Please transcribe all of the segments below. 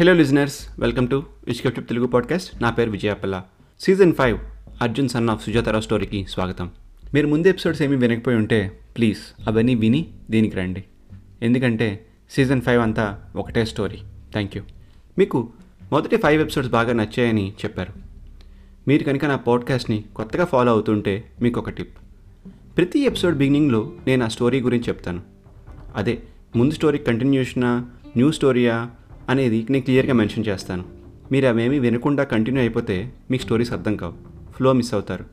Hello listeners welcome to ఇష్కెప్టిప్ Telugu podcast నా పేరు Vijaya Palla season five Arjun son of Sujatha Rao స్టోరీకి స్వాగతం. మీరు ముందు ఎపిసోడ్స్ ఏమీ వినకపోయి ఉంటే ప్లీజ్ అవన్నీ విని దీనికి రండి. ఎందుకంటే సీజన్ ఫైవ్ అంతా ఒకటే స్టోరీ థ్యాంక్ యూ మీకు మొదటి ఫైవ్ ఎపిసోడ్స్ బాగా నచ్చాయని చెప్పారు. మీరు కనుక నా పాడ్కాస్ట్ని కొత్తగా ఫాలో అవుతుంటే మీకు ఒక టిప్ ప్రతి ఎపిసోడ్ బిగినింగ్లో నేను ఆ స్టోరీ గురించి చెప్తాను. అదే ముందు స్టోరీ కంటిన్యూషనా న్యూ స్టోరీయా అనేది నేను క్లియర్గా మెన్షన్ చేస్తాను. మీరు అవేమీ వినకుండా కంటిన్యూ అయిపోతే మీకు స్టోరీస్ అర్థం కావు. ఫ్లో మిస్ అవుతారు.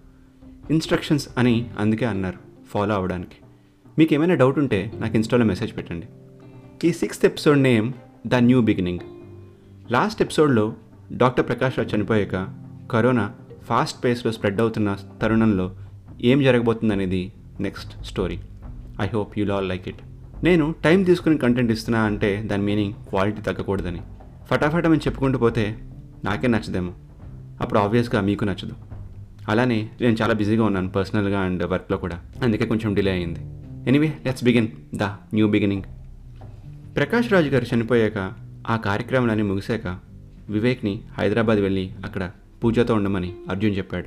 ఇన్స్ట్రక్షన్స్ అని అందుకే అన్నారు ఫాలో అవ్వడానికి. మీకు ఏమైనా డౌట్ ఉంటే నాకు ఇన్స్టాలో మెసేజ్ పెట్టండి. ఈ sixth episode name the new beginning. Last ఎపిసోడ్లో డాక్టర్ ప్రకాష్ రావు చనిపోయాక కరోనా ఫాస్ట్ పేస్లో స్ప్రెడ్ అవుతున్న తరుణంలో ఏం జరగబోతుందనేది next story. I hope you'll all like it. నేను టైం తీసుకుని కంటెంట్ ఇస్తున్నా అంటే దాని మీనింగ్ క్వాలిటీ తగ్గకూడదని. ఫటాఫటమని చెప్పుకుంటూ పోతే నాకే నచ్చదేమో. అప్పుడు ఆబ్వియస్గా మీకు నచ్చదు. అలానే నేను చాలా బిజీగా ఉన్నాను పర్సనల్గా అండ్ వర్క్లో కూడా. అందుకే కొంచెం డిలే అయింది anyway let's begin the new beginning Prakash Raju garu చనిపోయాక ఆ కార్యక్రమాలన్నీ ముగిశాక వివేక్ని హైదరాబాద్ వెళ్ళి అక్కడ పూజతో ఉండమని అర్జున్ చెప్పాడు.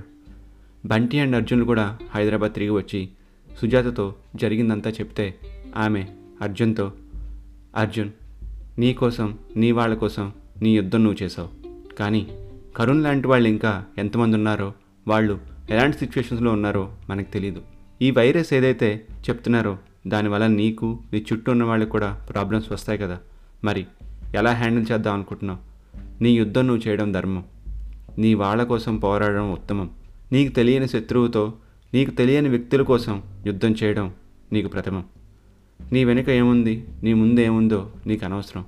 బంటి అండ్ అర్జున్ కూడా హైదరాబాద్ తిరిగి వచ్చి సుజాతతో జరిగిందంతా చెప్తే ఆమె అర్జున్తో అర్జున్ నీ కోసం నీ వాళ్ళ కోసం నీ యుద్ధం నువ్వు చేసావు కానీ కరుణ్ లాంటి వాళ్ళు ఇంకా ఎంతమంది ఉన్నారో వాళ్ళు ఎలాంటి సిచ్యువేషన్స్లో ఉన్నారో మనకు తెలియదు ఈ వైరస్ ఏదైతే చెప్తున్నారో దానివల్ల నీకు నీ చుట్టూ ఉన్న వాళ్ళకి కూడా ప్రాబ్లమ్స్ వస్తాయి కదా. మరి ఎలా హ్యాండిల్ చేద్దాం అనుకుంటున్నావు? నీ యుద్ధం నువ్వు చేయడం ధర్మం. నీ వాళ్ళ కోసం పోరాడడం ఉత్తమం. నీకు తెలియని శత్రువుతో నీకు తెలియని వ్యక్తుల కోసం యుద్ధం చేయడం నీకు ప్రథమం. నీ వెనుక ఏముంది? నీ ముందు ఏముందో నీకు అనవసరం.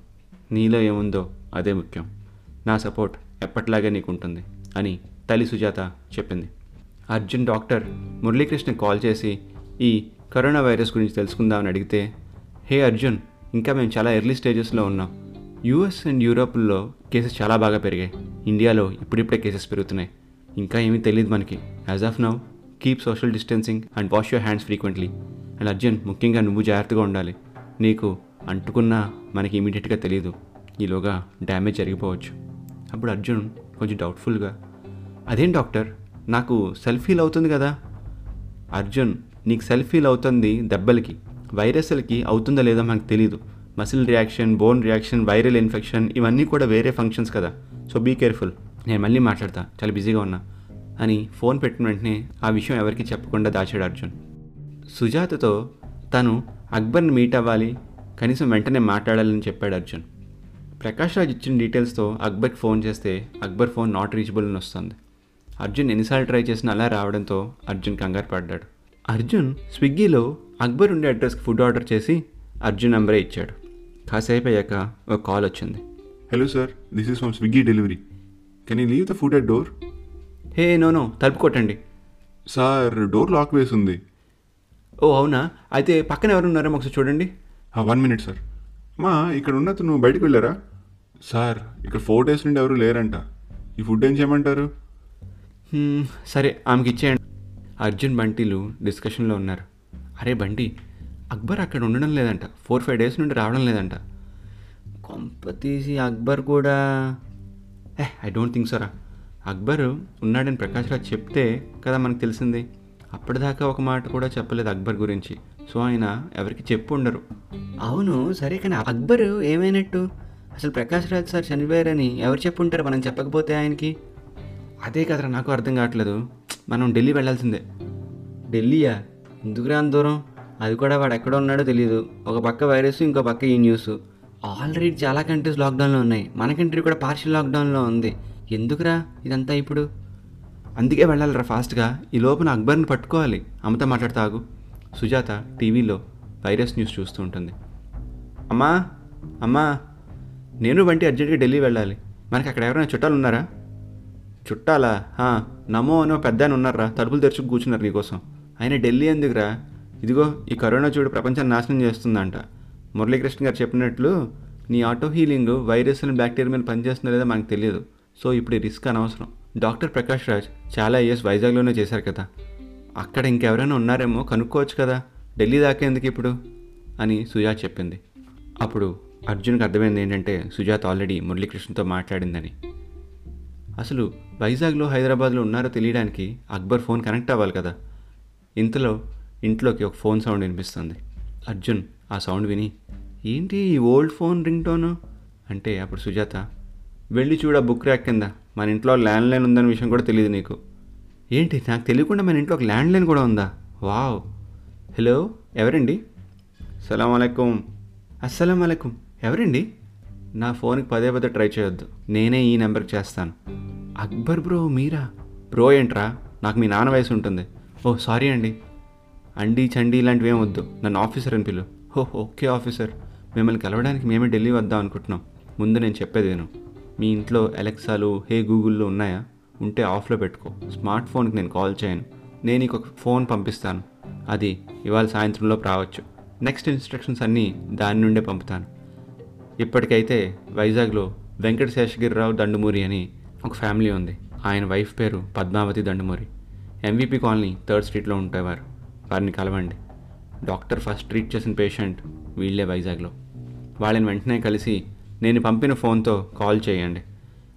నీలో ఏముందో అదే ముఖ్యం. నా సపోర్ట్ ఎప్పటిలాగే నీకు ఉంటుంది అని తల్లి సుజాత చెప్పింది. అర్జున్ డాక్టర్ మురళీకృష్ణ కాల్ చేసి ఈ కరోనా వైరస్ గురించి తెలుసుకుందామని అడిగితే హే అర్జున్ ఇంకా మేము చాలా ఎర్లీ స్టేజెస్లో ఉన్నాం. యూఎస్ అండ్ యూరోప్లో కేసెస్ చాలా బాగా పెరిగాయి. ఇండియాలో ఇప్పుడిప్పుడే కేసెస్ పెరుగుతున్నాయి. ఇంకా ఏమీ తెలియదు మనకి. As of now keep social distancing and wash your hands frequently. And Arjun ముఖ్యంగా నువ్వు జాగ్రత్తగా ఉండాలి. నీకు అంటుకున్నా మనకి ఇమీడియట్గా తెలియదు ఈలోగా డ్యామేజ్ జరిగిపోవచ్చు. అప్పుడు అర్జున్ కొంచెం డౌట్ఫుల్గా అదేం డాక్టర్? నాకు సెల్ఫ్ ఫీల్ అవుతుంది కదా? అర్జున్ నీకు సెల్ఫ్ ఫీల్ అవుతుంది దెబ్బలకి వైరస్లకి అవుతుందా లేదో మనకు తెలియదు muscle reaction bone reaction viral infection ఇవన్నీ కూడా వేరే ఫంక్షన్స్ కదా. So be careful. నేను మళ్ళీ మాట్లాడతా. చాలా బిజీగా ఉన్నా. అని ఫోన్ పెట్టిన వెంటనే ఆ విషయం ఎవరికి చెప్పకుండా దాచాడు అర్జున్. సుజాతతో తను అక్బర్ని మీట్ అవ్వాలి కనీసం వెంటనే మాట్లాడాలని చెప్పాడు అర్జున్ ప్రకాష్ రాజ్ ఇచ్చిన డీటెయిల్స్తో అక్బర్కి ఫోన్ చేస్తే అక్బర్ ఫోన్ నాట్ రీచబుల్ అని వస్తుంది అర్జున్ ఎన్నిసార్లు ట్రై చేసినా అలా రావడంతో అర్జున్ కంగారు పడ్డాడు అర్జున్ స్విగ్గీలో అక్బర్ ఉండే అడ్రస్కి ఫుడ్ ఆర్డర్ చేసి అర్జున్ నంబరే ఇచ్చాడు కాసేపు అయ్యాక ఒక కాల్ వచ్చింది Hello, sir. This is from Swiggy Delivery. Can you leave the food at door? Hey no no తలుపు కొట్టండి సార్ డోర్ లాక్ వేసి ఉంది ఓ అవునా? అయితే పక్కన ఎవరు ఉన్నారో ఒకసారి చూడండి. వన్ మినిట్ సార్ మా ఇక్కడ ఉన్న నువ్వు బయటకు వెళ్ళారా? సార్ ఇక్కడ ఫోర్ డేస్ నుండి ఎవరు లేరంట. ఈ ఫుడ్ ఏం చేయమంటారు? సరే ఆమెకి ఇచ్చేయండి. అర్జున్ బంటిలు డిస్కషన్లో ఉన్నారు. అరే బంటి అక్బర్ అక్కడ ఉండడం లేదంట. ఫోర్ ఫైవ్ డేస్ నుండి రావడం లేదంట. కొంప తీసి అక్బర్ కూడా. ఏ ఐ డోంట్ థింక్ సరా అక్బర్ ఉన్నాడని ప్రకాష్ రాజ్ చెప్తే కదా మనకు తెలిసింది. అప్పటిదాకా ఒక మాట కూడా చెప్పలేదు అక్బర్ గురించి. సో ఆయన ఎవరికి చెప్పు ఉండరు. అవును సరే కానీ అక్బర్ ఏమైనట్టు? అసలు ప్రకాష్ రాజ్ సార్ చనిపోయారని ఎవరు చెప్పుంటారు మనం చెప్పకపోతే ఆయనకి? అదే కదరా నాకు అర్థం కావట్లేదు. మనం ఢిల్లీ వెళ్ళాల్సిందే. ఢిల్లీయా? ఎందుకురా అంత దూరం? అది కూడా వాడు ఎక్కడ ఉన్నాడో తెలియదు ఒక పక్క వైరస్ ఇంకో పక్క ఈ న్యూస్. ఆల్రెడీ చాలా కంట్రీస్ లాక్డౌన్లో ఉన్నాయి. మన కంట్రీ కూడా పార్షియల్ లాక్డౌన్లో ఉంది. ఎందుకురా ఇదంతా ఇప్పుడు? అందుకే వెళ్ళాలిరా ఫాస్ట్గా. ఈ లోపల అక్బర్ని పట్టుకోవాలి. అమ్మతో మాట్లాడతాగు. సుజాత టీవీలో వైరస్ న్యూస్ చూస్తూ ఉంటుంది. అమ్మా అమ్మా నేను వంటి అర్జెంట్గా ఢిల్లీ వెళ్ళాలి. మనకి అక్కడ ఎవరైనా చుట్టాలు ఉన్నారా? చుట్టాలా? నమో అనో పెద్ద అని ఉన్నారా తలుపులు తెరుచుకు కూర్చున్నారు నీకోసం. ఆయన ఢిల్లీ ఎందుకురా? ఇదిగో ఈ కరోనా చూడు ప్రపంచాన్ని నాశనం చేస్తుందంట. మురళీకృష్ణ గారు చెప్పినట్లు నీ auto healing virus and bacteria మీద పనిచేస్తుందో లేదో మనకు తెలియదు. సో ఇప్పుడు రిస్క్ అనవసరం. డాక్టర్ ప్రకాష్ రాజ్ చాలా ఇయర్స్ వైజాగ్లోనే చేశారు కదా. అక్కడ ఇంకెవరైనా ఉన్నారేమో కనుక్కోవచ్చు కదా. ఢిల్లీ దాకా ఎందుకు ఇప్పుడు? అని సుజాత్ చెప్పింది. అప్పుడు అర్జున్కి అర్థమైంది ఏంటంటే సుజాత ఆల్రెడీ మురళీకృష్ణతో మాట్లాడిందని. అసలు వైజాగ్లో హైదరాబాద్లో ఉన్నారో తెలియడానికి అక్బర్ ఫోన్ కనెక్ట్ అవ్వాలి కదా. ఇంతలో ఇంట్లోకి ఒక ఫోన్ సౌండ్ వినిపిస్తుంది. అర్జున్ ఆ సౌండ్ విని ఏంటి ఈ ఓల్డ్ ఫోన్ రింగ్ టోను అంటే అప్పుడు సుజాత వెళ్ళి చూడ బుక్ ర్యాక్ కింద. మన ఇంట్లో ల్యాండ్ లైన్ ఉందన్న విషయం కూడా తెలియదు నీకు. ఏంటి? నాకు తెలియకుండా మన ఇంట్లో ఒక ల్యాండ్ లైన్ కూడా ఉందా? వావ్. హలో ఎవరండి? సలాం అలైకుం. అస్సలం అలైకుం. ఎవరండి? నా ఫోన్కి పదే పదే ట్రై చేయొద్దు. నేనే ఈ నెంబర్కి చేస్తాను. అక్బర్ బ్రో మీరా? బ్రో ఏంట్రా? నాకు మీ నాన్న వయసు ఉంటుంది. ఓ సారీ అండి. అండి చండి ఇలాంటివి వద్దు. నన్ను ఆఫీసర్ అని పిలు. Oh okay officer. మిమ్మల్ని కలవడానికి మేమే ఢిల్లీ వద్దాం అనుకుంటున్నాం. ముందు నేను చెప్పేది నేను మీ ఇంట్లో ఎలెక్సాలు హే గూగుల్లో ఉన్నాయా? ఉంటే ఆఫ్లో పెట్టుకో. స్మార్ట్ ఫోన్కి నేను కాల్ చేయను. నేను నీకు ఒక ఫోన్ పంపిస్తాను. అది ఇవాళ సాయంత్రంలో రావచ్చు. నెక్స్ట్ ఇన్స్ట్రక్షన్స్ అన్నీ దాని నుండే పంపుతాను. ఇప్పటికైతే వైజాగ్లో వెంకట శేషగిరిరావు దండుమూరి అని ఒక ఫ్యామిలీ ఉంది. ఆయన వైఫ్ పేరు Padmavathi Dandumuri. MVP colony third స్ట్రీట్లో ఉండేవారు. వారిని కలవండి. డాక్టర్ ఫస్ట్ ట్రీట్ చేసిన పేషెంట్ వీళ్ళే వైజాగ్లో. వాళ్ళని వెంటనే కలిసి నేను పంపిన ఫోన్తో కాల్ చేయండి.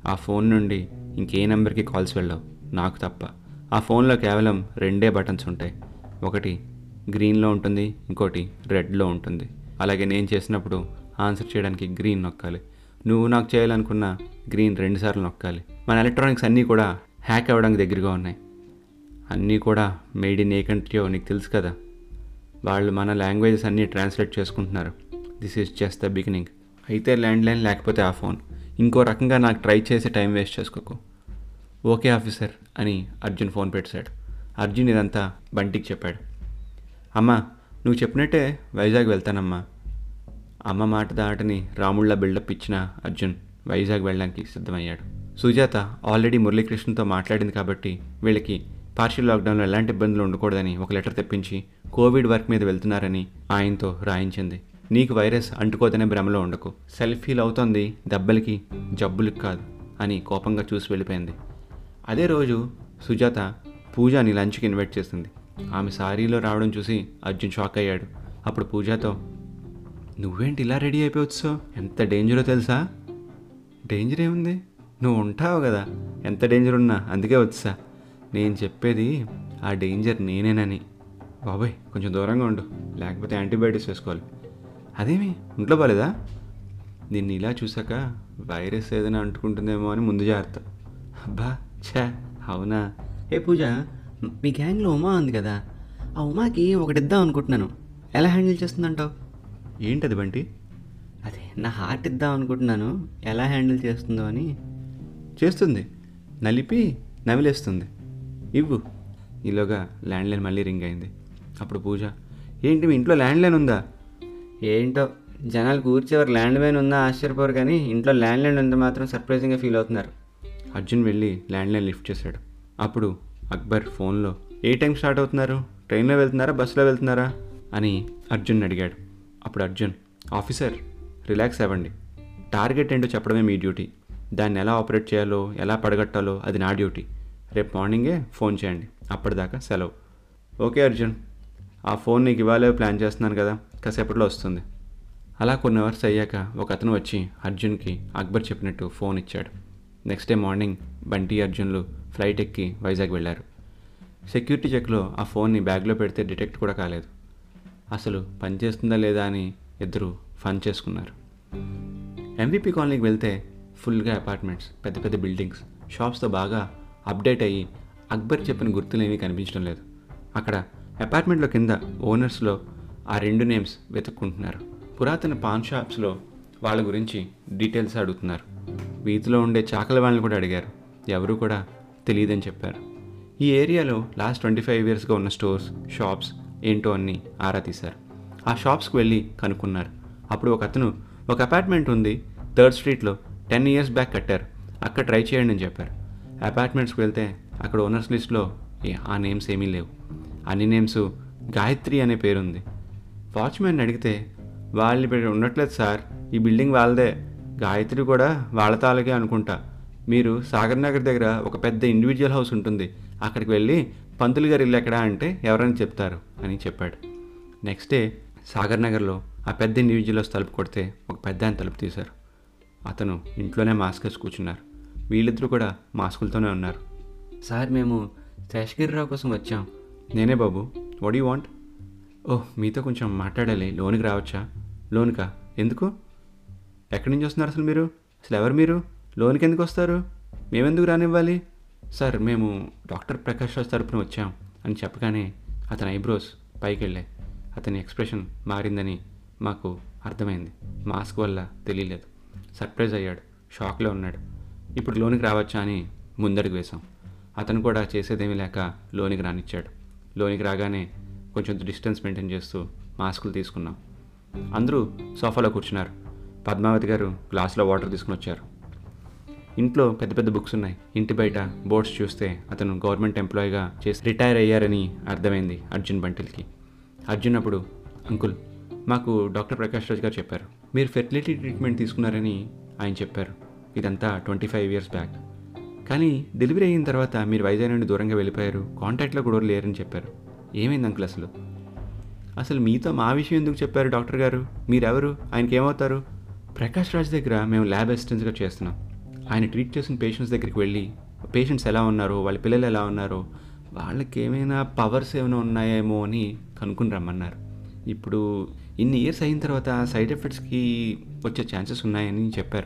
ఆ ఫోన్ నుండి ఇంకే నెంబర్కి కాల్స్ వెళ్ళవు. నాకు తప్ప. ఆ ఫోన్లో కేవలం రెండే బటన్స్ ఉంటాయి. ఒకటి గ్రీన్లో ఉంటుంది ఇంకోటి రెడ్లో ఉంటుంది. అలాగే నేను చేసినప్పుడు ఆన్సర్ చేయడానికి గ్రీన్ నొక్కాలి. నువ్వు నాకు చేయాలనుకున్న గ్రీన్ రెండుసార్లు నొక్కాలి. మన ఎలక్ట్రానిక్స్ అన్నీ కూడా హ్యాక్ అవ్వడానికి దగ్గరగా ఉన్నాయి. అన్నీ కూడా మేడ్ ఇన్ ఏ కంట్రీయో నీకు తెలుసు కదా. వాళ్ళు మన లాంగ్వేజెస్ అన్నీ ట్రాన్స్లేట్ చేసుకుంటున్నారు. This is just the beginning అయితే ల్యాండ్ లైన్ లేకపోతే ఆ ఫోన్. ఇంకో రకంగా నాకు ట్రై చేసి టైం వేస్ట్ చేసుకోకు. ఓకే ఆఫీసర్ అని అర్జున్ ఫోన్ పెట్టాడు అర్జున్ ఇదంతా బంటికి చెప్పాడు. అమ్మా నువ్వు చెప్పినట్టే వైజాగ్ వెళ్తానమ్మా. అమ్మ మాట దాటని రాముళ్ళ బిల్డప్ ఇచ్చిన అర్జున్ వైజాగ్ వెళ్ళడానికి సిద్ధమయ్యాడు. సుజాత ఆల్రెడీ మురళీకృష్ణతో మాట్లాడింది కాబట్టి వీళ్ళకి పార్షియల్ లాక్డౌన్లో ఎలాంటి ఇబ్బందులు ఉండకూడదని ఒక లెటర్ తెప్పించి కోవిడ్ వర్క్ మీద వెళ్తున్నారని ఆయనతో రాయించింది. నీకు వైరస్ అంటుకోదనే భ్రమలో ఉండకు. సెల్ఫీలు అవుతోంది దెబ్బలకి జబ్బులకి కాదు అని కోపంగా చూసి వెళ్ళిపోయింది. అదే రోజు సుజాత పూజాని లంచ్కి ఇన్వైట్ చేసింది. ఆమె సారీలో రావడం చూసి అర్జున్ షాక్ అయ్యాడు. అప్పుడు పూజాతో నువ్వేంటి ఇలా రెడీ అయిపోవచ్చు ఎంత డేంజరో తెలుసా? డేంజర్ ఏముంది నువ్వు ఉంటావు కదా. ఎంత డేంజర్ ఉన్నా అందుకే వచ్చా నేను చెప్పేది ఆ డేంజర్ నేనేనని. బాబాయ్ కొంచెం దూరంగా ఉండు. లేకపోతే యాంటీబయాటిక్స్ వేసుకోవాలి. అదేమి? ఇంట్లో బాలేదా? దీన్ని ఇలా చూసాక వైరస్ ఏదైనా అంటుకుంటుందేమో అని ముందు జాగ్రత్త. అబ్బా ఛా అవునా? ఏ పూజ మీ గ్యాంగ్లో ఉమా ఉంది కదా. ఆ ఉమాకి ఒకటిద్దాం అనుకుంటున్నాను. ఎలా హ్యాండిల్ చేస్తుందంటావు? ఏంటది బంటి? అదే నా హార్ట్ ఇద్దాం అనుకుంటున్నాను. ఎలా హ్యాండిల్ చేస్తుందో అని. చేస్తుంది. నలిపి నవిలేస్తుంది ఇవ్వు. ఈలోగా ల్యాండ్లైన్ మళ్ళీ రింగ్ అయింది. అప్పుడు పూజ ఏంటి మీ ఇంట్లో ల్యాండ్లైన్ ఉందా? ఏంటో? జనాలు కూర్చేవారు. ల్యాండ్ లైన్ ఉందా ఆశ్చర్యపోరు కానీ ఇంట్లో ల్యాండ్ లైన్ ఉందా మాత్రం సర్ప్రైజింగ్గా ఫీల్ అవుతున్నారు. అర్జున్ వెళ్ళి ల్యాండ్ లైన్ లిఫ్ట్ చేశాడు. అప్పుడు అక్బర్ ఫోన్లో ఏ టైం స్టార్ట్ అవుతున్నారు? ట్రైన్లో వెళ్తున్నారా? బస్సులో వెళ్తున్నారా? అని అర్జున్ అడిగాడు. అప్పుడు అర్జున్ ఆఫీసర్ రిలాక్స్ అవ్వండి. టార్గెట్ ఏంటో చెప్పడమే మీ డ్యూటీ. దాన్ని ఎలా ఆపరేట్ చేయాలో ఎలా పడగట్టాలో అది నా డ్యూటీ. రేపు మార్నింగే ఫోన్ చేయండి. అప్పటిదాకా సెలవు. ఓకే అర్జున్. ఆ ఫోన్ నీకు ఇవ్వాలే ప్లాన్ చేస్తున్నాను కదా. కాసేపట్లో వస్తుంది. అలా కొన్ని అవర్స్ అయ్యాక ఒక అతను వచ్చి అర్జున్కి అక్బర్ చెప్పినట్టు ఫోన్ ఇచ్చాడు. నెక్స్ట్ డే మార్నింగ్ బంటి అర్జున్లు ఫ్లైట్ ఎక్కి వైజాగ్ వెళ్ళారు. సెక్యూరిటీ చెక్లో ఆ ఫోన్ని బ్యాగ్లో పెడితే డిటెక్ట్ కూడా కాలేదు. అసలు పనిచేస్తుందా లేదా అని ఇద్దరు ఫన్ చేసుకున్నారు. ఎంవిపి కాలనీకి వెళ్తే ఫుల్గా అపార్ట్మెంట్స్ పెద్ద పెద్ద బిల్డింగ్స్ షాప్స్తో బాగా అప్డేట్ అయ్యి అక్బర్ చెప్పిన గుర్తులేమీ కనిపించడం లేదు. అక్కడ అపార్ట్మెంట్లో కింద ఓనర్స్లో ఆ రెండు నేమ్స్ వెతుక్కుంటున్నారు. పురాతన పాన్ షాప్స్లో వాళ్ళ గురించి డీటెయిల్స్ అడుగుతున్నారు. వీధిలో ఉండే చాకల వాళ్ళని కూడా అడిగారు. ఎవరు కూడా తెలియదని చెప్పారు. ఈ ఏరియాలో లాస్ట్ ట్వంటీ ఫైవ్ ఇయర్స్గా ఉన్న స్టోర్స్ షాప్స్ ఏంటో అన్ని ఆరా తీశారు. ఆ షాప్స్కి వెళ్ళి కనుక్కున్నారు. అప్పుడు ఒక అతను ఒక అపార్ట్మెంట్ ఉంది థర్డ్ స్ట్రీట్లో టెన్ ఇయర్స్ బ్యాక్ కట్టారు. అక్కడ ట్రై చేయండి అని చెప్పారు. అపార్ట్మెంట్స్కి వెళ్తే అక్కడ ఓనర్స్ లిస్ట్లో ఆ నేమ్స్ ఏమీ లేవు. అన్ని నేమ్స్ గాయత్రి అనే పేరుంది. వాచ్మెన్ అడిగితే వాళ్ళు ఇప్పుడు ఉండట్లేదు సార్ ఈ బిల్డింగ్ వాళ్ళదే గాయత్రి కూడా వాళ్ళ తాలూకే అనుకుంటా. మీరు సాగర్ నగర్ దగ్గర ఒక పెద్ద ఇండివిజువల్ హౌస్ ఉంటుంది అక్కడికి వెళ్ళి పంతులు గారు ఇల్లు ఎక్కడా అంటే ఎవరైనా చెప్తారు అని చెప్పాడు. నెక్స్ట్ డే సాగర్ నగర్లో ఆ పెద్ద ఇండివిజువల్ హౌస్ తలుపు కొడితే ఒక పెద్ద ఆయన తలుపు తీశారు. అతను ఇంట్లోనే మాస్క్ వేసి కూర్చున్నారు. వీళ్ళిద్దరూ కూడా మాస్కులతోనే ఉన్నారు. సార్ మేము శేషగిరిరావు కోసం వచ్చాం. నేనే బాబు వాట్ యూ వాంట్? ఓహ్ మీతో కొంచెం మాట్లాడాలి. లోన్కి రావచ్చా? లోన్కా? ఎందుకు? ఎక్కడి నుంచి వస్తున్నారు అసలు మీరు? అసలు ఎవరు మీరు? లోన్కి ఎందుకు వస్తారు? మేమెందుకు రానివ్వాలి? సార్ మేము డాక్టర్ ప్రకాష్ రాజ్ తరపున వచ్చాం అని చెప్పగానే అతని ఐబ్రోస్ పైకి వెళ్ళాయి అతని ఎక్స్ప్రెషన్ మారిందని మాకు అర్థమైంది. మాస్క్ వల్ల తెలియలేదు. సర్ప్రైజ్ అయ్యాడు. షాక్లో ఉన్నాడు. ఇప్పుడు లోనికి రావచ్చా అని ముందడుగు వేశాం. అతను కూడా చేసేదేమీ లేక లోనికి రానిచ్చాడు. లోనికి రాగానే కొంచెం డిస్టెన్స్ మెయింటైన్ చేస్తూ మాస్కులు తీసుకున్నాం. అందరూ సోఫాలో కూర్చున్నారు. పద్మావతి గారు గ్లాస్లో వాటర్ తీసుకుని వచ్చారు. ఇంట్లో పెద్ద పెద్ద బుక్స్ ఉన్నాయి. ఇంటి బయట బోర్డ్స్ చూస్తే అతను గవర్నమెంట్ ఎంప్లాయీగా చేసి రిటైర్ అయ్యారని అర్థమైంది అర్జున్ బంటిల్కి. అర్జున్ అప్పుడు అంకుల్ మాకు డాక్టర్ ప్రకాష్ రాజ్ గారు చెప్పారు. మీరు ఫెర్టిలిటీ ట్రీట్మెంట్ తీసుకున్నారని ఆయన చెప్పారు. ఇదంతా ట్వంటీ ఫైవ్ ఇయర్స్ బ్యాక్. కానీ డెలివరీ అయిన తర్వాత మీరు వైజాగ్ నుండి దూరంగా వెళ్ళిపోయారు. కాంటాక్ట్లో కూడా లేరని చెప్పారు. ఏమైంది అంకుల్ అసలు? అసలు మీతో మా విషయం ఎందుకు చెప్పారు డాక్టర్ గారు? మీరెవరు? ఆయనకి ఏమవుతారు ప్రకాష్ రాజ్ దగ్గర మేము ల్యాబ్ అసిస్టెంట్స్గా చేస్తున్నాం. ఆయన ట్రీట్ చేసిన పేషెంట్స్ దగ్గరికి వెళ్ళి పేషెంట్స్ ఎలా ఉన్నారో వాళ్ళ పిల్లలు ఎలా ఉన్నారో వాళ్ళకి ఏమైనా పవర్స్ ఏమైనా ఉన్నాయేమో అని కనుక్కుని రమ్మన్నారు. ఇప్పుడు ఇన్ని ఇయర్స్ అయిన తర్వాత సైడ్ ఎఫెక్ట్స్కి వచ్చే ఛాన్సెస్ ఉన్నాయని చెప్పారు.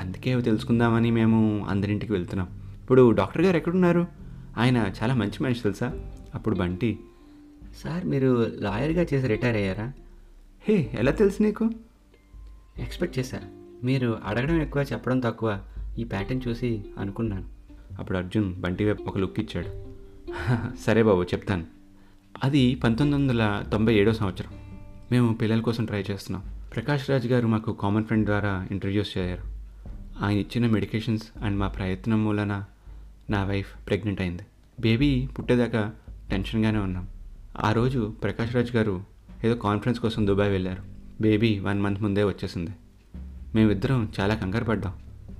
అందుకే అవి తెలుసుకుందామని మేము అందరింటికి వెళ్తున్నాం. ఇప్పుడు డాక్టర్ గారు ఎక్కడున్నారు? ఆయన చాలా మంచి మనిషి తెలుసా? అప్పుడు బంటి సార్ మీరు లాయర్గా చేసి రిటైర్ అయ్యారా? హే ఎలా తెలుసు నీకు? ఎక్స్పెక్ట్ చేశా. మీరు అడగడం ఎక్కువ చెప్పడం తక్కువ ఈ ప్యాటర్న్ చూసి అనుకున్నాను. అప్పుడు అర్జున్ బంటి వైపు ఒక లుక్ ఇచ్చాడు. సరే బాబు చెప్తాను. అది పంతొమ్మిది వందల తొంభై ఏడో సంవత్సరం. మేము పిల్లల కోసం ట్రై చేస్తున్నాం. ప్రకాష్ రాజ్ గారు మాకు కామన్ ఫ్రెండ్ ద్వారా ఇంట్రడ్యూస్ చేశారు. ఆయన ఇచ్చిన మెడికేషన్స్ అండ్ మా ప్రయత్నం మూలన నా వైఫ్ ప్రెగ్నెంట్ అయింది. బేబీ పుట్టేదాకా టెన్షన్గానే ఉన్నాం. ఆ రోజు ప్రకాష్ రాజ్ గారు ఏదో కాన్ఫరెన్స్ కోసం దుబాయ్ వెళ్ళారు. బేబీ వన్ మంత్ ముందే వచ్చేసింది. మేమిద్దరం చాలా కంగారు పడ్డాం.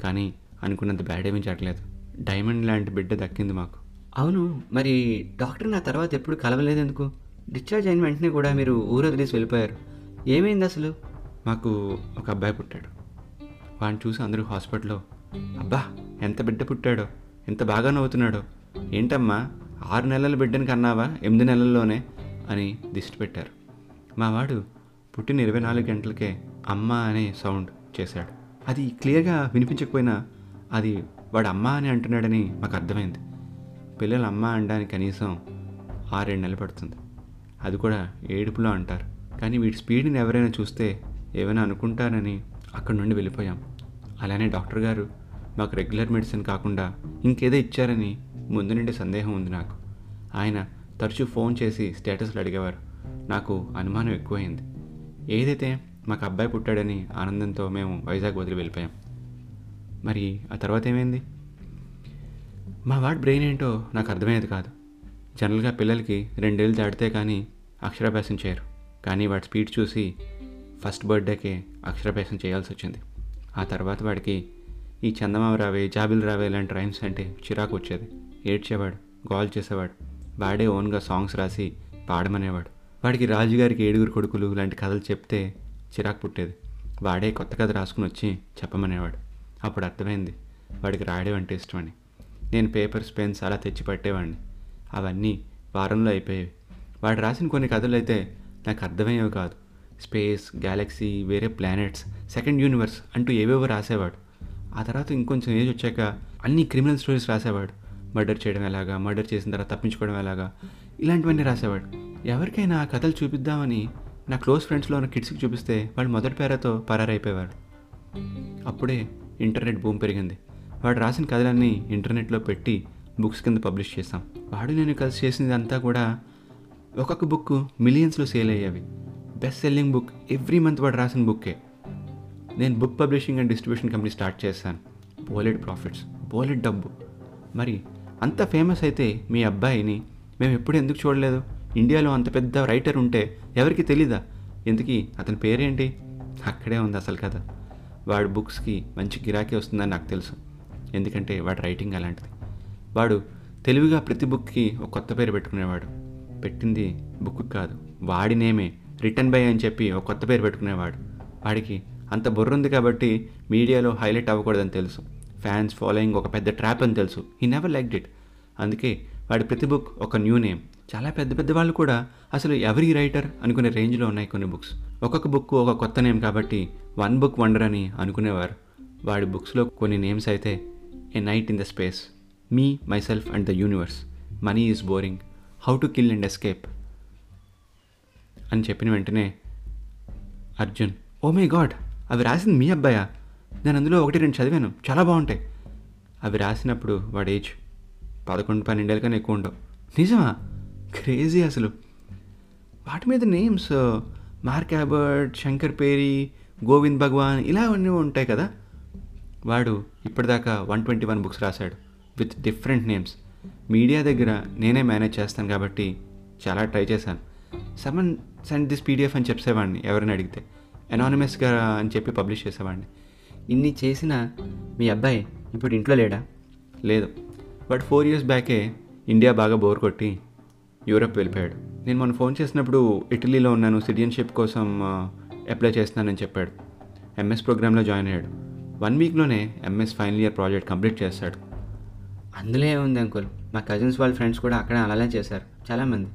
కానీ అనుకున్నంత బ్యాడ్ ఏమీ జరగలేదు. డైమండ్ లాంటి బిడ్డ దక్కింది మాకు. అవును మరి డాక్టర్ నా తర్వాత ఎప్పుడు కలవలేదు ఎందుకు? డిశ్చార్జ్ అయిన వెంటనే కూడా మీరు ఊరు వదిలేసి వెళ్ళిపోయారు. ఏమైంది అసలు? మాకు ఒక అబ్బాయి పుట్టాడు. వాడిని చూసి అందరూ హాస్పిటల్లో అబ్బా ఎంత బిడ్డ పుట్టాడో ఎంత బాగా నవ్వుతున్నాడో ఏంటమ్మా? ఆరు నెలల బిడ్డని కన్నావా? ఎనిమిది నెలల్లోనే అని దిష్టి పెట్టారు. మావాడు పుట్టిన ఇరవై నాలుగు గంటలకే అమ్మ అనే సౌండ్ చేశాడు. అది క్లియర్గా వినిపించకపోయినా అది వాడు అమ్మ అని అంటున్నాడని మాకు అర్థమైంది. పిల్లలు అమ్మ అనడానికి కనీసం ఆరేడు నెలలు పడుతుంది. అది కూడా ఏడుపులో అంటారు. కానీ వీడి స్పీడ్ని ఎవరైనా చూస్తే ఏమైనా అనుకుంటారని అక్కడి నుండి వెళ్ళిపోయాం. అలానే డాక్టర్ గారు మాకు రెగ్యులర్ మెడిసిన్ కాకుండా ఇంకేదో ఇచ్చారని ముందు నుండి సందేహం ఉంది నాకు. ఆయన తరచూ ఫోన్ చేసి స్టేటస్లు అడిగేవారు. నాకు అనుమానం ఎక్కువైంది. ఏదైతే మాకు అబ్బాయి పుట్టాడని ఆనందంతో మేము వైజాగ్ వదిలి వెళ్ళిపోయాం. మరి ఆ తర్వాత ఏమైంది? మా వాడి బ్రెయిన్ ఏంటో నాకు అర్థమయ్యేది కాదు. జనరల్గా పిల్లలకి రెండేళ్ళు దాటితే కానీ అక్షరాభ్యాసం చేయరు. కానీ వాడి స్పీడ్ చూసి ఫస్ట్ బర్త్డేకే అక్షరాభ్యాసం చేయాల్సి వచ్చింది. ఆ తర్వాత వాడికి ఈ చందమామ రావే జాబిల్ రావే లాంటి రైమ్స్ అంటే చిరాకు వచ్చేది. ఏడ్చేవాడు గోల్ చేసేవాడు వాడే ఓన్గా సాంగ్స్ రాసి పాడమనేవాడు. వాడికి రాజుగారికి ఏడుగురు కొడుకులు లాంటి కథలు చెప్తే చిరాకు పుట్టేది. వాడే కొత్త కథ రాసుకుని వచ్చి చెప్పమనేవాడు. అప్పుడు అర్థమైంది వాడికి రాయడం అంటే ఇష్టమని. నేను పేపర్స్ పెన్స్ అలా తెచ్చి పట్టేవాడిని. అవన్నీ వారంలో అయిపోయేవి. వాడు రాసిన కొన్ని కథలు అయితే నాకు అర్థమయ్యేవి కాదు. స్పేస్ గ్యాలక్సీ వేరే ప్లానెట్స్ సెకండ్ యూనివర్స్ అంటూ ఏవేవో రాసేవాడు. ఆ తర్వాత ఇంకొంచెం ఏజ్ వచ్చాక అన్ని క్రిమినల్ స్టోరీస్ రాసేవాడు. మర్డర్ చేయడం ఎలాగా? మర్డర్ చేసిన తర్వాత తప్పించుకోవడం ఎలాగా? ఇలాంటివన్నీ రాసేవాడు. ఎవరికైనా ఆ కథలు చూపిద్దామని నా క్లోజ్ ఫ్రెండ్స్లో ఉన్న కిడ్స్కి చూపిస్తే వాళ్ళు మొదటి పేరతో పరారైపోయేవాడు అప్పుడే ఇంటర్నెట్ భూమి పెరిగింది. వాడు రాసిన కథలన్నీ ఇంటర్నెట్లో పెట్టి బుక్స్ కింద పబ్లిష్ చేశాం. వాడు నేను కలిసి చేసింది అంతా కూడా ఒక్కొక్క బుక్ మిలియన్స్లో సేల్ అయ్యేవి. Best selling book every month వాడు రాసిన బుక్కే. నేను book publishing and distribution company start చేశాను. బోలెడ్ ప్రాఫిట్స్ బోలెడ్ డబ్బు. మరి అంత ఫేమస్ అయితే మీ అబ్బాయిని మేము ఎప్పుడు ఎందుకు చూడలేదు? ఇండియాలో అంత పెద్ద రైటర్ ఉంటే ఎవరికి తెలీదా? ఎందుకీ? అతని పేరేంటి? అక్కడే ఉంది అసలు కథ. వాడు బుక్స్కి మంచి గిరాకీ వస్తుందని నాకు తెలుసు. ఎందుకంటే వాడు రైటింగ్ అలాంటిది. వాడు తెలివిగా ప్రతి బుక్కి ఒక కొత్త పేరు పెట్టుకునేవాడు. పెట్టింది బుక్ కాదు వాడి నేమే రిటర్న్ బై అని చెప్పి ఒక కొత్త పేరు పెట్టుకునేవాడు. వాడికి అంత బుర్ర ఉంది కాబట్టి మీడియాలో హైలైట్ అవ్వకూడదని తెలుసు. ఫ్యాన్స్ ఫాలోయింగ్ ఒక పెద్ద ట్రాప్ అని తెలుసు. ఈ నెవర్ లైక్ ఇట్ అందుకే వాడి ప్రతి బుక్ ఒక న్యూ నేమ్. చాలా పెద్ద పెద్ద వాళ్ళు కూడా అసలు ఎవరి రైటర్ అనుకునే రేంజ్లో ఉన్నాయి కొన్ని బుక్స్. ఒక్కొక్క బుక్ ఒక కొత్త నేమ్ కాబట్టి వన్ బుక్ వండర్ అని అనుకునేవారు. వాడి బుక్స్లో కొన్ని నేమ్స్ అయితే a night in the space me myself and the universe money is boring how to kill and escape అని చెప్పిన వెంటనే అర్జున్ ఓ మై గాడ్ అవి రాసింది మీ అబ్బాయా? నేను అందులో ఒకటి రెండు చదివాను చాలా బాగుంటాయి. అవి రాసినప్పుడు వాడి ఏజ్ పదకొండు పన్నెండేళ్ళ కన్నా ఎక్కువ ఉండవు నిజమా? క్రేజీ అసలు. వాటి మీద నేమ్స్ మార్క్ యాబర్ట్ శంకర్ పేరి గోవింద్ భగవాన్ ఇలా అన్నీ ఉంటాయి కదా. వాడు ఇప్పటిదాకా వన్ ట్వంటీ వన్ బుక్స్ రాశాడు విత్ డిఫరెంట్ నేమ్స్. మీడియా దగ్గర నేనే మేనేజ్ చేస్తాను కాబట్టి చాలా ట్రై చేశాను. సమన్ సెండ్ దిస్ పీడిఎఫ్ అని చెప్పేవాడిని ఎవరిని అడిగితే. అనానిమస్గా అని చెప్పి పబ్లిష్ చేసేవాడిని. ఇన్ని చేసిన మీ అబ్బాయి ఇప్పుడు ఇంట్లో లేడా? లేదు. బట్ ఫోర్ ఇయర్స్ బ్యాకే ఇండియా బాగా బోర్ కొట్టి యూరప్ వెళ్ళిపోయాడు. నేను మొన్న ఫోన్ చేసినప్పుడు ఇటలీలో ఉన్నాను సిటిజన్షిప్ కోసం అప్లై చేస్తున్నానని చెప్పాడు. ఎంఎస్ ప్రోగ్రాంలో జాయిన్ అయ్యాడు. One వీక్లోనే MS final year project complete చేస్తాడు. అందులో ఏముంది అంకుల్? మా కజిన్స్ వాళ్ళ ఫ్రెండ్స్ కూడా అక్కడే అలానే చేశారు. చాలామంది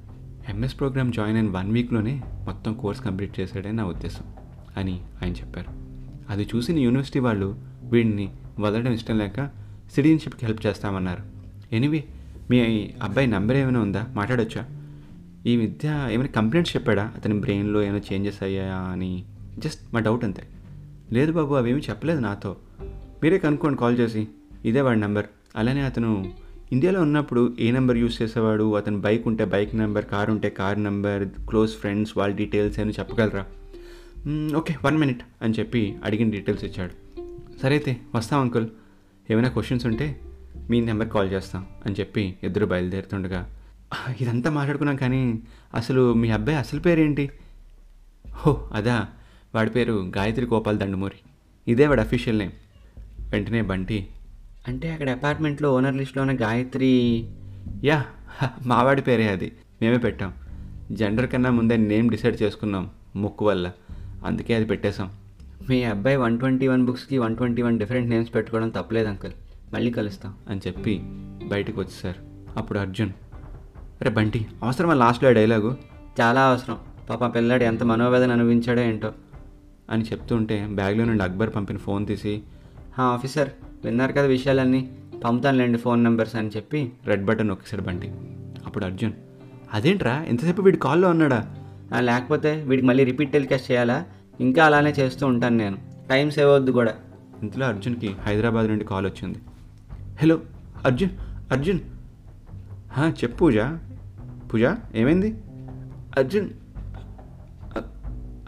ఎంఎస్ ప్రోగ్రామ్ జాయిన్ అయిన వన్ వీక్లోనే మొత్తం కోర్స్ కంప్లీట్ చేశాడని నా ఉద్దేశం అని ఆయన చెప్పారు. అది చూసిన యూనివర్సిటీ వాళ్ళు వీడిని వదలడం ఇష్టం లేక సిటిజన్షిప్కి హెల్ప్ చేస్తామన్నారు. ఎనివి మీ అబ్బాయి నెంబర్ ఏమైనా ఉందా? మాట్లాడొచ్చా? ఈ విద్య ఏమైనా కంప్లైంట్స్ చెప్పాడా? అతని బ్రెయిన్లో ఏమైనా చేంజెస్ అయ్యాయా అని? జస్ట్ మా డౌట్ అంతే. లేదు బాబు అవేమీ చెప్పలేదు నాతో. మీరే కనుక్కోండి కాల్ చేసి. ఇదే వాడి నెంబర్ అలానే అతను ఇండియాలో ఉన్నప్పుడు ఏ నెంబర్ యూస్ చేసేవాడు? అతను బైక్ ఉంటే బైక్ నెంబర్ కార్ ఉంటే కార్ నెంబర్ క్లోజ్ ఫ్రెండ్స్ వాళ్ళ డీటెయిల్స్ ఏమైనా చెప్పగలరా? ఓకే వన్ మినిట్ అని చెప్పి అడిగిన డీటెయిల్స్ ఇచ్చాడు. సరే అయితే వస్తాం అంకుల్ ఏమైనా క్వశ్చన్స్ ఉంటే మీ నెంబర్ కాల్ చేస్తాం అని చెప్పి ఇద్దరు బయలుదేరుతుండగా ఇదంతా మాట్లాడుకున్నాం కానీ అసలు మీ అబ్బాయి అసలు పేరేంటి? హో అదా వాడి పేరు గాయత్రి గోపాల్ దండమూరి. ఇదే వాడి అఫీషియల్ నేమ్. వెంటనే బంటి అంటే అక్కడ అపార్ట్మెంట్లో ఓనర్ లిస్ట్లో ఉన్న గాయత్రి యా మావాడి పేరే అది. మేమే పెట్టాం. జెండర్ కన్నా ముందే నేమ్ డిసైడ్ చేసుకున్నాం ముక్కు వల్ల. అందుకే అది పెట్టేశాం. మీ అబ్బాయి వన్ ట్వంటీ వన్ బుక్స్కి one twenty one different names పెట్టుకోవడం తప్పలేదు అంకుల్. మళ్ళీ కలుస్తా అని చెప్పి బయటకు వచ్చేసారు అప్పుడు అర్జున్ అరే బంటి అవసరమా లాస్ట్లో డైలాగు చాలా అవసరం. పాప పిల్లాడు ఎంత మనోవేదన అనుభవించాడో ఏంటో? అని చెప్తుంటే బ్యాగ్లో నుండి అక్బర్ పంపిన ఫోన్ తీసి "హా, ఆఫీసర్ విన్నారు కదా విషయాలన్నీ? పంపుతానులేండి ఫోన్ నెంబర్స్ అని చెప్పి రెడ్ బటన్ నొక్కేశాడు బంటి. అప్పుడు అర్జున్ అదేంట్రా? ఎంతసేపు వీడి కాల్లో ఉన్నాడా? లేకపోతే వీడికి మళ్ళీ రిపీట్ టెలికాస్ట్ చేయాలా? ఇంకా అలానే చేస్తూ ఉంటాను నేను. టైం సేవ్ అవుద్ది కూడా. ఇంతలో అర్జున్కి హైదరాబాద్ నుండి కాల్ వచ్చింది. హలో అర్జున్ అర్జున్. చెప్పు పూజ. పూజ ఏమైంది? అర్జున్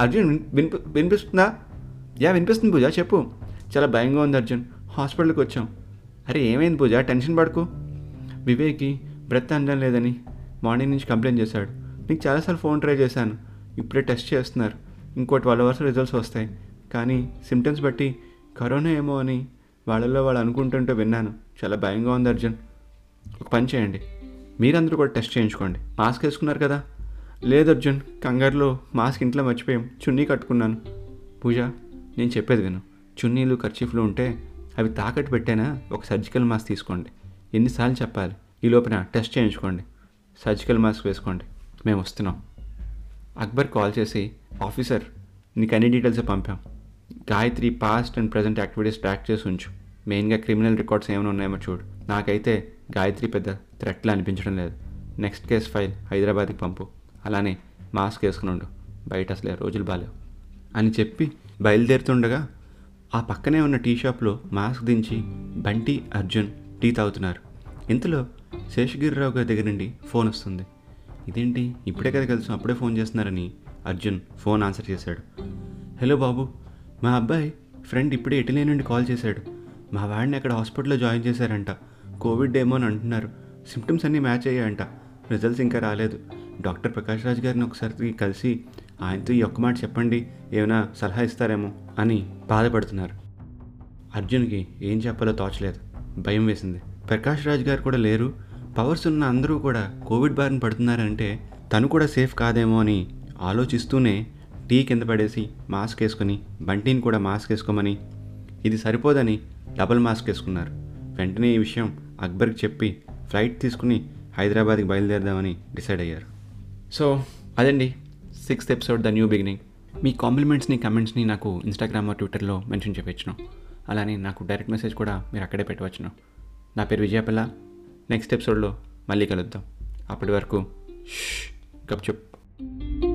అర్జున్ విన్- వినిపి వినిపిస్తుందా? యా వినిపిస్తుంది పూజ చెప్పు. చాలా భయంగా ఉంది అర్జున్. హాస్పిటల్కి వచ్చాం. అరే ఏమైంది పూజ? టెన్షన్ పడుకో. వివేక్కి బ్రెత్ అందడం లేదని మార్నింగ్ నుంచి కంప్లైంట్ చేశాడు. నీకు చాలాసార్లు ఫోన్ ట్రై చేశాను. ఇప్పుడే టెస్ట్ చేస్తున్నారు. ఇంకో ట్వెల్వ్ అవర్స్ రిజల్ట్స్ వస్తాయి. కానీ సిమ్టమ్స్ బట్టి కరోనా ఏమో అని వాళ్ళల్లో వాళ్ళు అనుకుంటుంటే విన్నాను. చాలా భయంగా ఉంది అర్జున్. ఒక పని చేయండి. మీరందరూ కూడా టెస్ట్ చేయించుకోండి. మాస్క్ వేసుకున్నారు కదా? లేదు అర్జున్ కంగారులో మాస్క్ ఇంట్లో మర్చిపోయాం. చున్నీ కట్టుకున్నాను. పూజ నేను చెప్పేది విను. చున్నీలు ఖర్చీఫ్లు ఉంటే అవి తాకట్టు పెట్టైనా? ఒక సర్జికల్ మాస్క్ తీసుకోండి. ఎన్నిసార్లు చెప్పాలి? ఈ లోపల టెస్ట్ చేయించుకోండి. సర్జికల్ మాస్క్ వేసుకోండి. మేము వస్తున్నాం. అక్బర్ కాల్ చేసి ఆఫీసర్ నీకు అన్ని details పంపాం. Gayatri past and present activities track చేసి ఉంచు. మెయిన్గా క్రిమినల్ రికార్డ్స్ ఏమైనా ఉన్నాయేమో చూడు. నాకైతే గాయత్రి పెద్ద థ్రెట్లా అనిపించడం లేదు. నెక్స్ట్ కేస్ ఫైల్ హైదరాబాద్కి పంపు. అలానే మాస్క్ వేసుకుని ఉండు. బయట అసలే రోజులు బాలేవు. అని చెప్పి బయలుదేరుతుండగా ఆ పక్కనే ఉన్న టీ షాప్లో మాస్క్ దించి బంటి అర్జున్ టీ తాగుతున్నారు. ఇంతలో శేషగిరిరావు గారి దగ్గర నుండి ఫోన్ వస్తుంది. ఇదేంటి? ఇప్పుడే కదా కలిసి అప్పుడే ఫోన్ చేస్తున్నారని అర్జున్ ఫోన్ ఆన్సర్ చేశాడు. హలో బాబు. మా అబ్బాయి ఫ్రెండ్ ఇప్పుడే ఇటలీ నుండి కాల్ చేశాడు. మా వాడిని అక్కడ హాస్పిటల్లో జాయిన్ చేశారంట. కోవిడ్ ఏమో అని అంటున్నారు. సిమ్టమ్స్ అన్నీ మ్యాచ్ అయ్యాయంట. రిజల్ట్స్ ఇంకా రాలేదు. డాక్టర్ ప్రకాష్ రాజ్ గారిని ఒకసారి కలిసి ఆయనతో ఈ ఒక్క మాట చెప్పండి ఏమైనా సలహా ఇస్తారేమో అని బాధపడుతున్నారు. అర్జున్కి ఏం చెప్పాలో తోచలేదు. భయం వేసింది. ప్రకాష్ రాజ్ గారు కూడా లేరు. పవర్స్ ఉన్న అందరూ కూడా కోవిడ్ బారిన పడుతున్నారంటే తను కూడా సేఫ్ కాదేమో అని ఆలోచిస్తూనే టీ కింద పడేసి మాస్క్ వేసుకొని బంటిని కూడా మాస్క్ వేసుకోమని ఇది సరిపోదని డబుల్ మాస్క్ వేసుకున్నారు. వెంటనే ఈ విషయం అక్బర్కి చెప్పి ఫ్లైట్ తీసుకుని హైదరాబాద్కి బయలుదేరదామని డిసైడ్ అయ్యారు. సో అదండి sixth episode the new beginning. మీ కాంప్లిమెంట్స్ని కమెంట్స్ని నాకు ఇన్స్టాగ్రామ్ ట్విట్టర్లో మెన్షన్ చేయవచ్చును అలానే నాకు డైరెక్ట్ మెసేజ్ కూడా మీరు అక్కడే పెట్టవచ్చును. నా పేరు విజయపల్ల నెక్స్ట్ ఎపిసోడ్లో మళ్ళీ కలుద్దాం. అప్పటి వరకు గప్